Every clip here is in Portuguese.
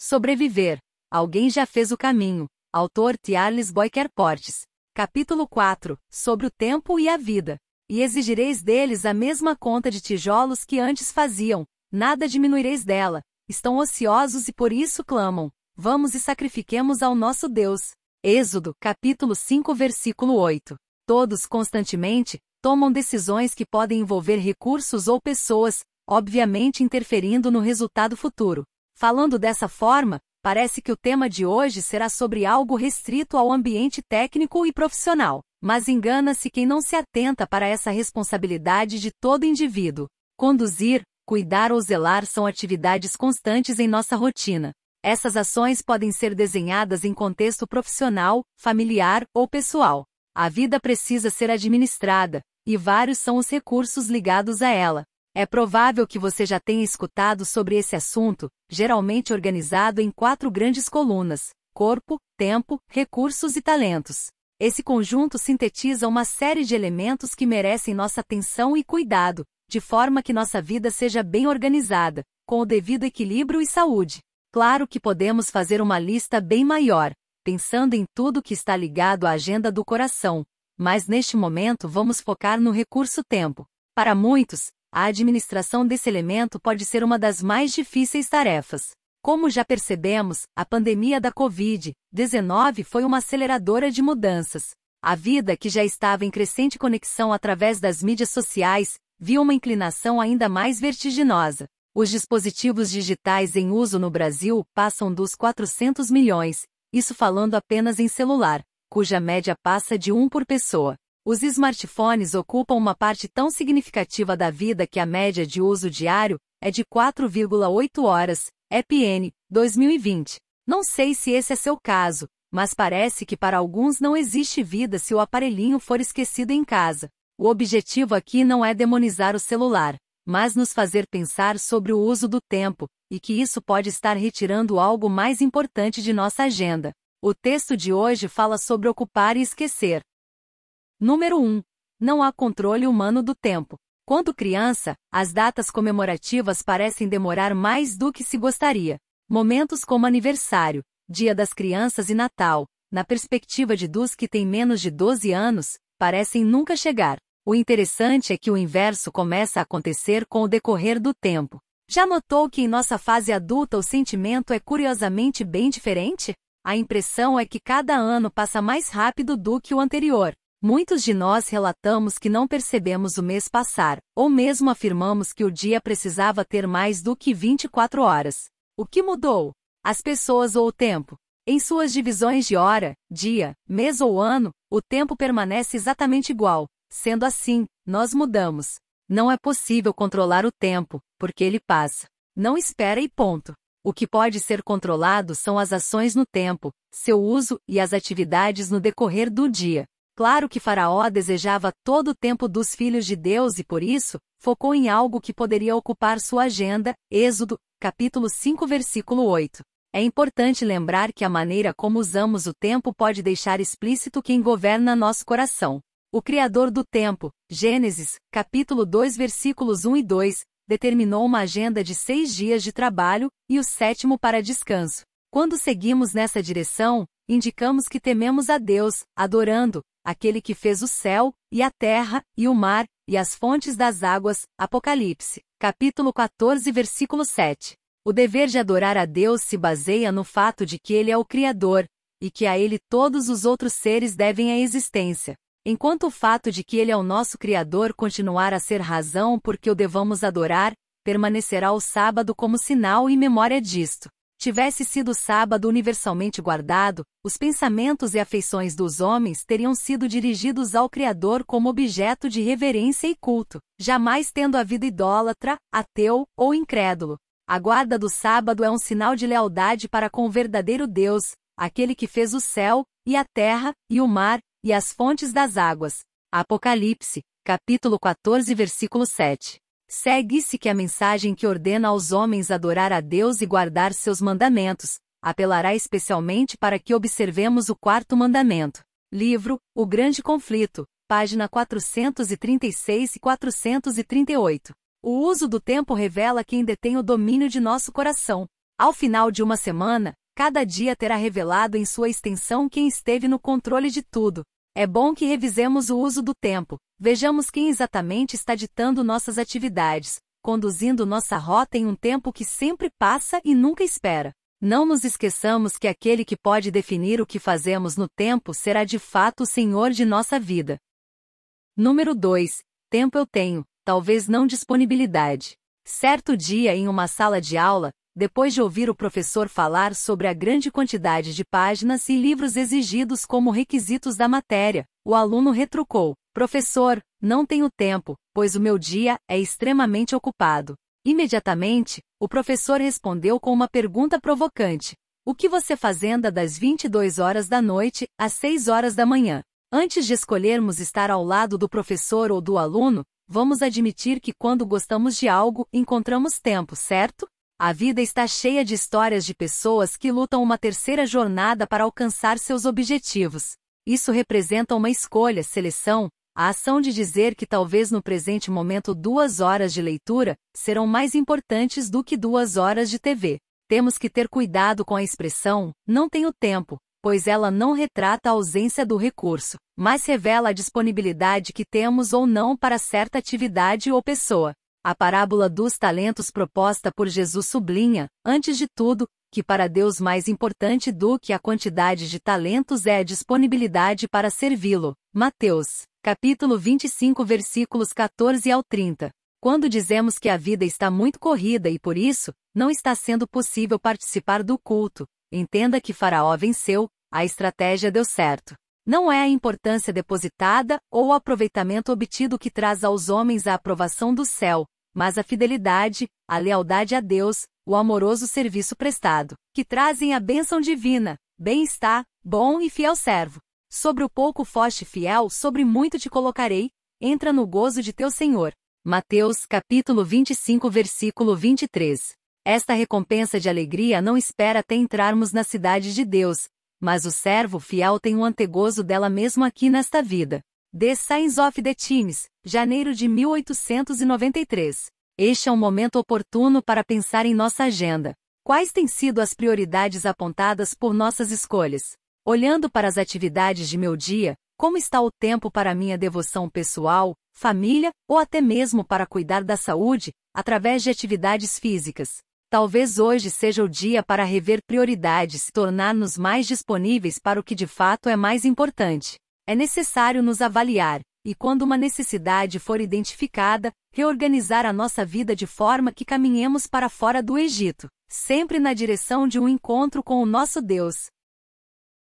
Sobreviver. Alguém já fez o caminho. Autor Tiarles Boyker Portes. Capítulo 4. Sobre o tempo e a vida. E exigireis deles a mesma conta de tijolos que antes faziam, nada diminuireis dela. Estão ociosos e por isso clamam. Vamos e sacrifiquemos ao nosso Deus. Êxodo, capítulo 5, versículo 8. Todos constantemente tomam decisões que podem envolver recursos ou pessoas, obviamente interferindo no resultado futuro. Falando dessa forma, parece que o tema de hoje será sobre algo restrito ao ambiente técnico e profissional. Mas engana-se quem não se atenta para essa responsabilidade de todo indivíduo. Conduzir, cuidar ou zelar são atividades constantes em nossa rotina. Essas ações podem ser desenhadas em contexto profissional, familiar ou pessoal. A vida precisa ser administrada, e vários são os recursos ligados a ela. É provável que você já tenha escutado sobre esse assunto, geralmente organizado em quatro grandes colunas: corpo, tempo, recursos e talentos. Esse conjunto sintetiza uma série de elementos que merecem nossa atenção e cuidado, de forma que nossa vida seja bem organizada, com o devido equilíbrio e saúde. Claro que podemos fazer uma lista bem maior, pensando em tudo que está ligado à agenda do coração, mas neste momento vamos focar no recurso tempo. Para muitos, a administração desse elemento pode ser uma das mais difíceis tarefas. Como já percebemos, a pandemia da Covid-19 foi uma aceleradora de mudanças. A vida, que já estava em crescente conexão através das mídias sociais, viu uma inclinação ainda mais vertiginosa. Os dispositivos digitais em uso no Brasil passam dos 400 milhões, isso falando apenas em celular, cuja média passa de um por pessoa. Os smartphones ocupam uma parte tão significativa da vida que a média de uso diário é de 4,8 horas, EPN, 2020. Não sei se esse é seu caso, mas parece que para alguns não existe vida se o aparelhinho for esquecido em casa. O objetivo aqui não é demonizar o celular, mas nos fazer pensar sobre o uso do tempo, e que isso pode estar retirando algo mais importante de nossa agenda. O texto de hoje fala sobre ocupar e esquecer. Número 1. Não há controle humano do tempo. Quando criança, as datas comemorativas parecem demorar mais do que se gostaria. Momentos como aniversário, Dia das Crianças e Natal, na perspectiva de dos que têm menos de 12 anos, parecem nunca chegar. O interessante é que o inverso começa a acontecer com o decorrer do tempo. Já notou que em nossa fase adulta o sentimento é curiosamente bem diferente? A impressão é que cada ano passa mais rápido do que o anterior. Muitos de nós relatamos que não percebemos o mês passar, ou mesmo afirmamos que o dia precisava ter mais do que 24 horas. O que mudou? As pessoas ou o tempo? Em suas divisões de hora, dia, mês ou ano, o tempo permanece exatamente igual. Sendo assim, nós mudamos. Não é possível controlar o tempo, porque ele passa. Não espera e ponto. O que pode ser controlado são as ações no tempo, seu uso e as atividades no decorrer do dia. Claro que Faraó desejava todo o tempo dos filhos de Deus e por isso, focou em algo que poderia ocupar sua agenda, Êxodo, capítulo 5 versículo 8. É importante lembrar que a maneira como usamos o tempo pode deixar explícito quem governa nosso coração. O Criador do tempo, Gênesis, capítulo 2 versículos 1 e 2, determinou uma agenda de seis dias de trabalho e o sétimo para descanso. Quando seguimos nessa direção, indicamos que tememos a Deus, adorando, aquele que fez o céu, e a terra, e o mar, e as fontes das águas. Apocalipse, capítulo 14, versículo 7. O dever de adorar a Deus se baseia no fato de que Ele é o Criador, e que a Ele todos os outros seres devem a existência. Enquanto o fato de que Ele é o nosso Criador continuar a ser razão por que o devamos adorar, permanecerá o sábado como sinal e memória disto tivesse sido sábado universalmente guardado, os pensamentos e afeições dos homens teriam sido dirigidos ao Criador como objeto de reverência e culto, jamais tendo havido idólatra, ateu ou incrédulo. A guarda do sábado é um sinal de lealdade para com o verdadeiro Deus, aquele que fez o céu, e a terra, e o mar, e as fontes das águas. Apocalipse, capítulo 14, versículo 7. Segue-se que a mensagem que ordena aos homens adorar a Deus e guardar seus mandamentos, apelará especialmente para que observemos o quarto mandamento. Livro, O Grande Conflito, página 436 e 438. O uso do tempo revela quem detém o domínio de nosso coração. Ao final de uma semana, cada dia terá revelado em sua extensão quem esteve no controle de tudo. É bom que revisemos o uso do tempo, vejamos quem exatamente está ditando nossas atividades, conduzindo nossa rota em um tempo que sempre passa e nunca espera. Não nos esqueçamos que aquele que pode definir o que fazemos no tempo será de fato o Senhor de nossa vida. Número 2. Tempo eu tenho, talvez não disponibilidade. Certo dia em uma sala de aula, depois de ouvir o professor falar sobre a grande quantidade de páginas e livros exigidos como requisitos da matéria, o aluno retrucou: Professor, não tenho tempo, pois o meu dia é extremamente ocupado. Imediatamente, o professor respondeu com uma pergunta provocante: O que você fazenda das 22 horas da noite às 6 horas da manhã? Antes de escolhermos estar ao lado do professor ou do aluno, vamos admitir que quando gostamos de algo, encontramos tempo, certo? A vida está cheia de histórias de pessoas que lutam uma terceira jornada para alcançar seus objetivos. Isso representa uma escolha, seleção, a ação de dizer que talvez no presente momento duas horas de leitura serão mais importantes do que duas horas de TV. Temos que ter cuidado com a expressão não tenho tempo, pois ela não retrata a ausência do recurso, mas revela a disponibilidade que temos ou não para certa atividade ou pessoa. A parábola dos talentos proposta por Jesus sublinha, antes de tudo, que para Deus mais importante do que a quantidade de talentos é a disponibilidade para servi-lo. Mateus, capítulo 25, versículos 14 ao 30. Quando dizemos que a vida está muito corrida e por isso, não está sendo possível participar do culto, entenda que Faraó venceu, a estratégia deu certo. Não é a importância depositada ou o aproveitamento obtido que traz aos homens a aprovação do céu, mas a fidelidade, a lealdade a Deus, o amoroso serviço prestado, que trazem a bênção divina, bem-estar, bom e fiel servo. Sobre o pouco foste fiel, sobre muito te colocarei, entra no gozo de teu Senhor. Mateus capítulo 25 versículo 23. Esta recompensa de alegria não espera até entrarmos na cidade de Deus, mas o servo fiel tem um antegozo dela mesmo aqui nesta vida. The Signs of the Teens, janeiro de 1893. Este é um momento oportuno para pensar em nossa agenda. Quais têm sido as prioridades apontadas por nossas escolhas? Olhando para as atividades de meu dia, como está o tempo para minha devoção pessoal, família ou até mesmo para cuidar da saúde, através de atividades físicas? Talvez hoje seja o dia para rever prioridades e tornar-nos mais disponíveis para o que de fato é mais importante. É necessário nos avaliar, e quando uma necessidade for identificada, reorganizar a nossa vida de forma que caminhemos para fora do Egito, sempre na direção de um encontro com o nosso Deus.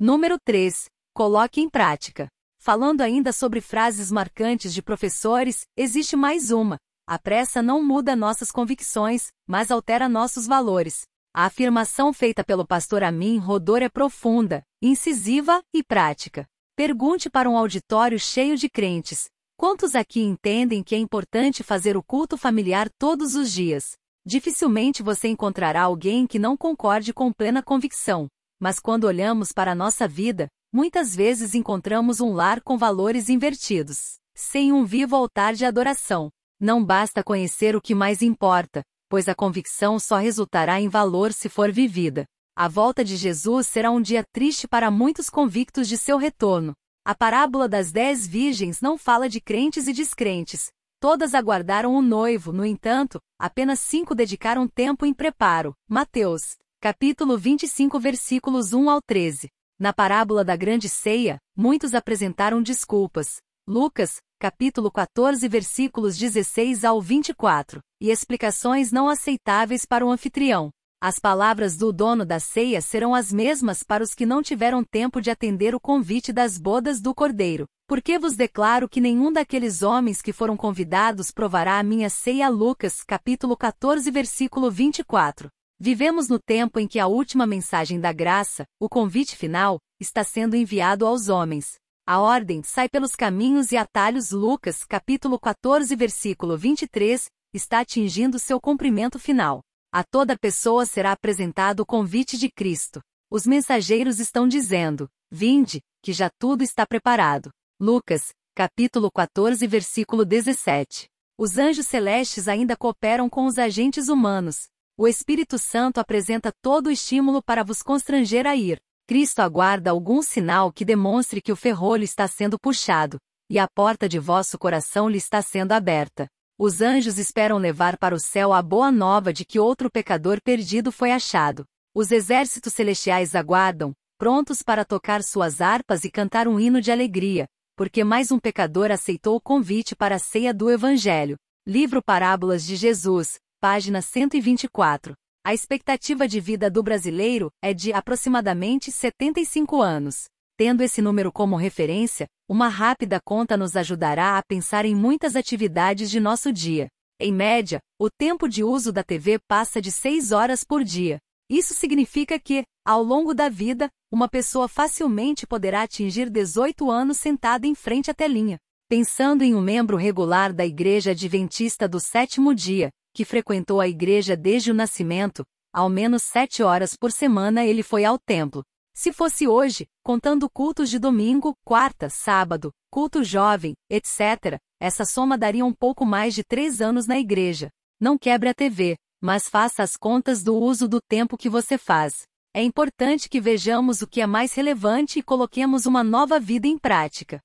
Número 3. Coloque em prática. Falando ainda sobre frases marcantes de professores, existe mais uma. A pressa não muda nossas convicções, mas altera nossos valores. A afirmação feita pelo pastor Amin Rodor é profunda, incisiva e prática. Pergunte para um auditório cheio de crentes: quantos aqui entendem que é importante fazer o culto familiar todos os dias? Dificilmente você encontrará alguém que não concorde com plena convicção, mas quando olhamos para a nossa vida, muitas vezes encontramos um lar com valores invertidos, sem um vivo altar de adoração. Não basta conhecer o que mais importa, pois a convicção só resultará em valor se for vivida. A volta de Jesus será um dia triste para muitos convictos de seu retorno. A parábola das dez virgens não fala de crentes e descrentes. Todas aguardaram o noivo, no entanto, apenas cinco dedicaram tempo em preparo. Mateus, capítulo 25, versículos 1 ao 13. Na parábola da grande ceia, muitos apresentaram desculpas. Lucas, capítulo 14, versículos 16 ao 24, e explicações não aceitáveis para o anfitrião. As palavras do dono da ceia serão as mesmas para os que não tiveram tempo de atender o convite das bodas do cordeiro. Porque vos declaro que nenhum daqueles homens que foram convidados provará a minha ceia. Lucas, capítulo 14, versículo 24. Vivemos no tempo em que a última mensagem da graça, o convite final, está sendo enviado aos homens. A ordem sai pelos caminhos e atalhos. Lucas, capítulo 14, versículo 23, está atingindo seu cumprimento final. A toda pessoa será apresentado o convite de Cristo. Os mensageiros estão dizendo: Vinde, que já tudo está preparado. Lucas, capítulo 14, versículo 17. Os anjos celestes ainda cooperam com os agentes humanos. O Espírito Santo apresenta todo o estímulo para vos constranger a ir. Cristo aguarda algum sinal que demonstre que o ferrolho está sendo puxado, e a porta de vosso coração lhe está sendo aberta. Os anjos esperam levar para o céu a boa nova de que outro pecador perdido foi achado. Os exércitos celestiais aguardam, prontos para tocar suas harpas e cantar um hino de alegria, porque mais um pecador aceitou o convite para a ceia do Evangelho. Livro Parábolas de Jesus, página 124. A expectativa de vida do brasileiro é de aproximadamente 75 anos. Tendo esse número como referência, uma rápida conta nos ajudará a pensar em muitas atividades de nosso dia. Em média, o tempo de uso da TV passa de 6 horas por dia. Isso significa que, ao longo da vida, uma pessoa facilmente poderá atingir 18 anos sentada em frente à telinha. Pensando em um membro regular da Igreja Adventista do Sétimo Dia, que frequentou a igreja desde o nascimento, ao menos sete horas por semana ele foi ao templo. Se fosse hoje, contando cultos de domingo, quarta, sábado, culto jovem, etc., essa soma daria um pouco mais de três anos na igreja. Não quebre a TV, mas faça as contas do uso do tempo que você faz. É importante que vejamos o que é mais relevante e coloquemos uma nova vida em prática.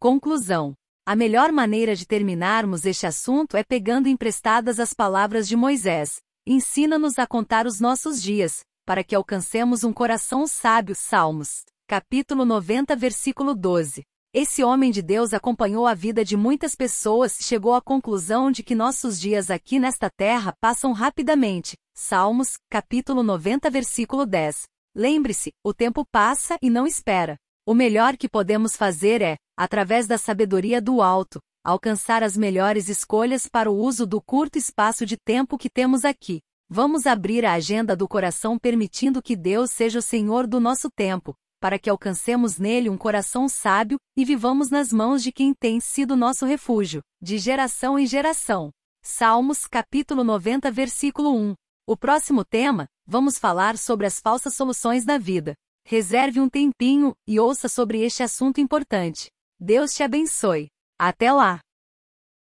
Conclusão. A melhor maneira de terminarmos este assunto é pegando emprestadas as palavras de Moisés. Ensina-nos a contar os nossos dias, para que alcancemos um coração sábio. Salmos, capítulo 90, versículo 12. Esse homem de Deus acompanhou a vida de muitas pessoas e chegou à conclusão de que nossos dias aqui nesta terra passam rapidamente. Salmos, capítulo 90, versículo 10. Lembre-se, o tempo passa e não espera. O melhor que podemos fazer é, através da sabedoria do alto, alcançar as melhores escolhas para o uso do curto espaço de tempo que temos aqui. Vamos abrir a agenda do coração permitindo que Deus seja o Senhor do nosso tempo, para que alcancemos nele um coração sábio e vivamos nas mãos de quem tem sido nosso refúgio, de geração em geração. Salmos capítulo 90 versículo 1. O próximo tema, vamos falar sobre as falsas soluções da vida. Reserve um tempinho e ouça sobre este assunto importante. Deus te abençoe. Até lá!